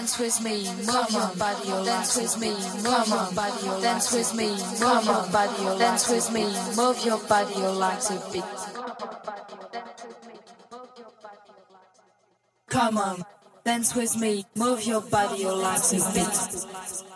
dance with me, move your body, oh, dance with me, move your body, oh, dance with me, move your body, oh, dance with me, move your body, like a beat. Come on, dance with me, move your body, like a beat.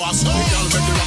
lovers. Girl, make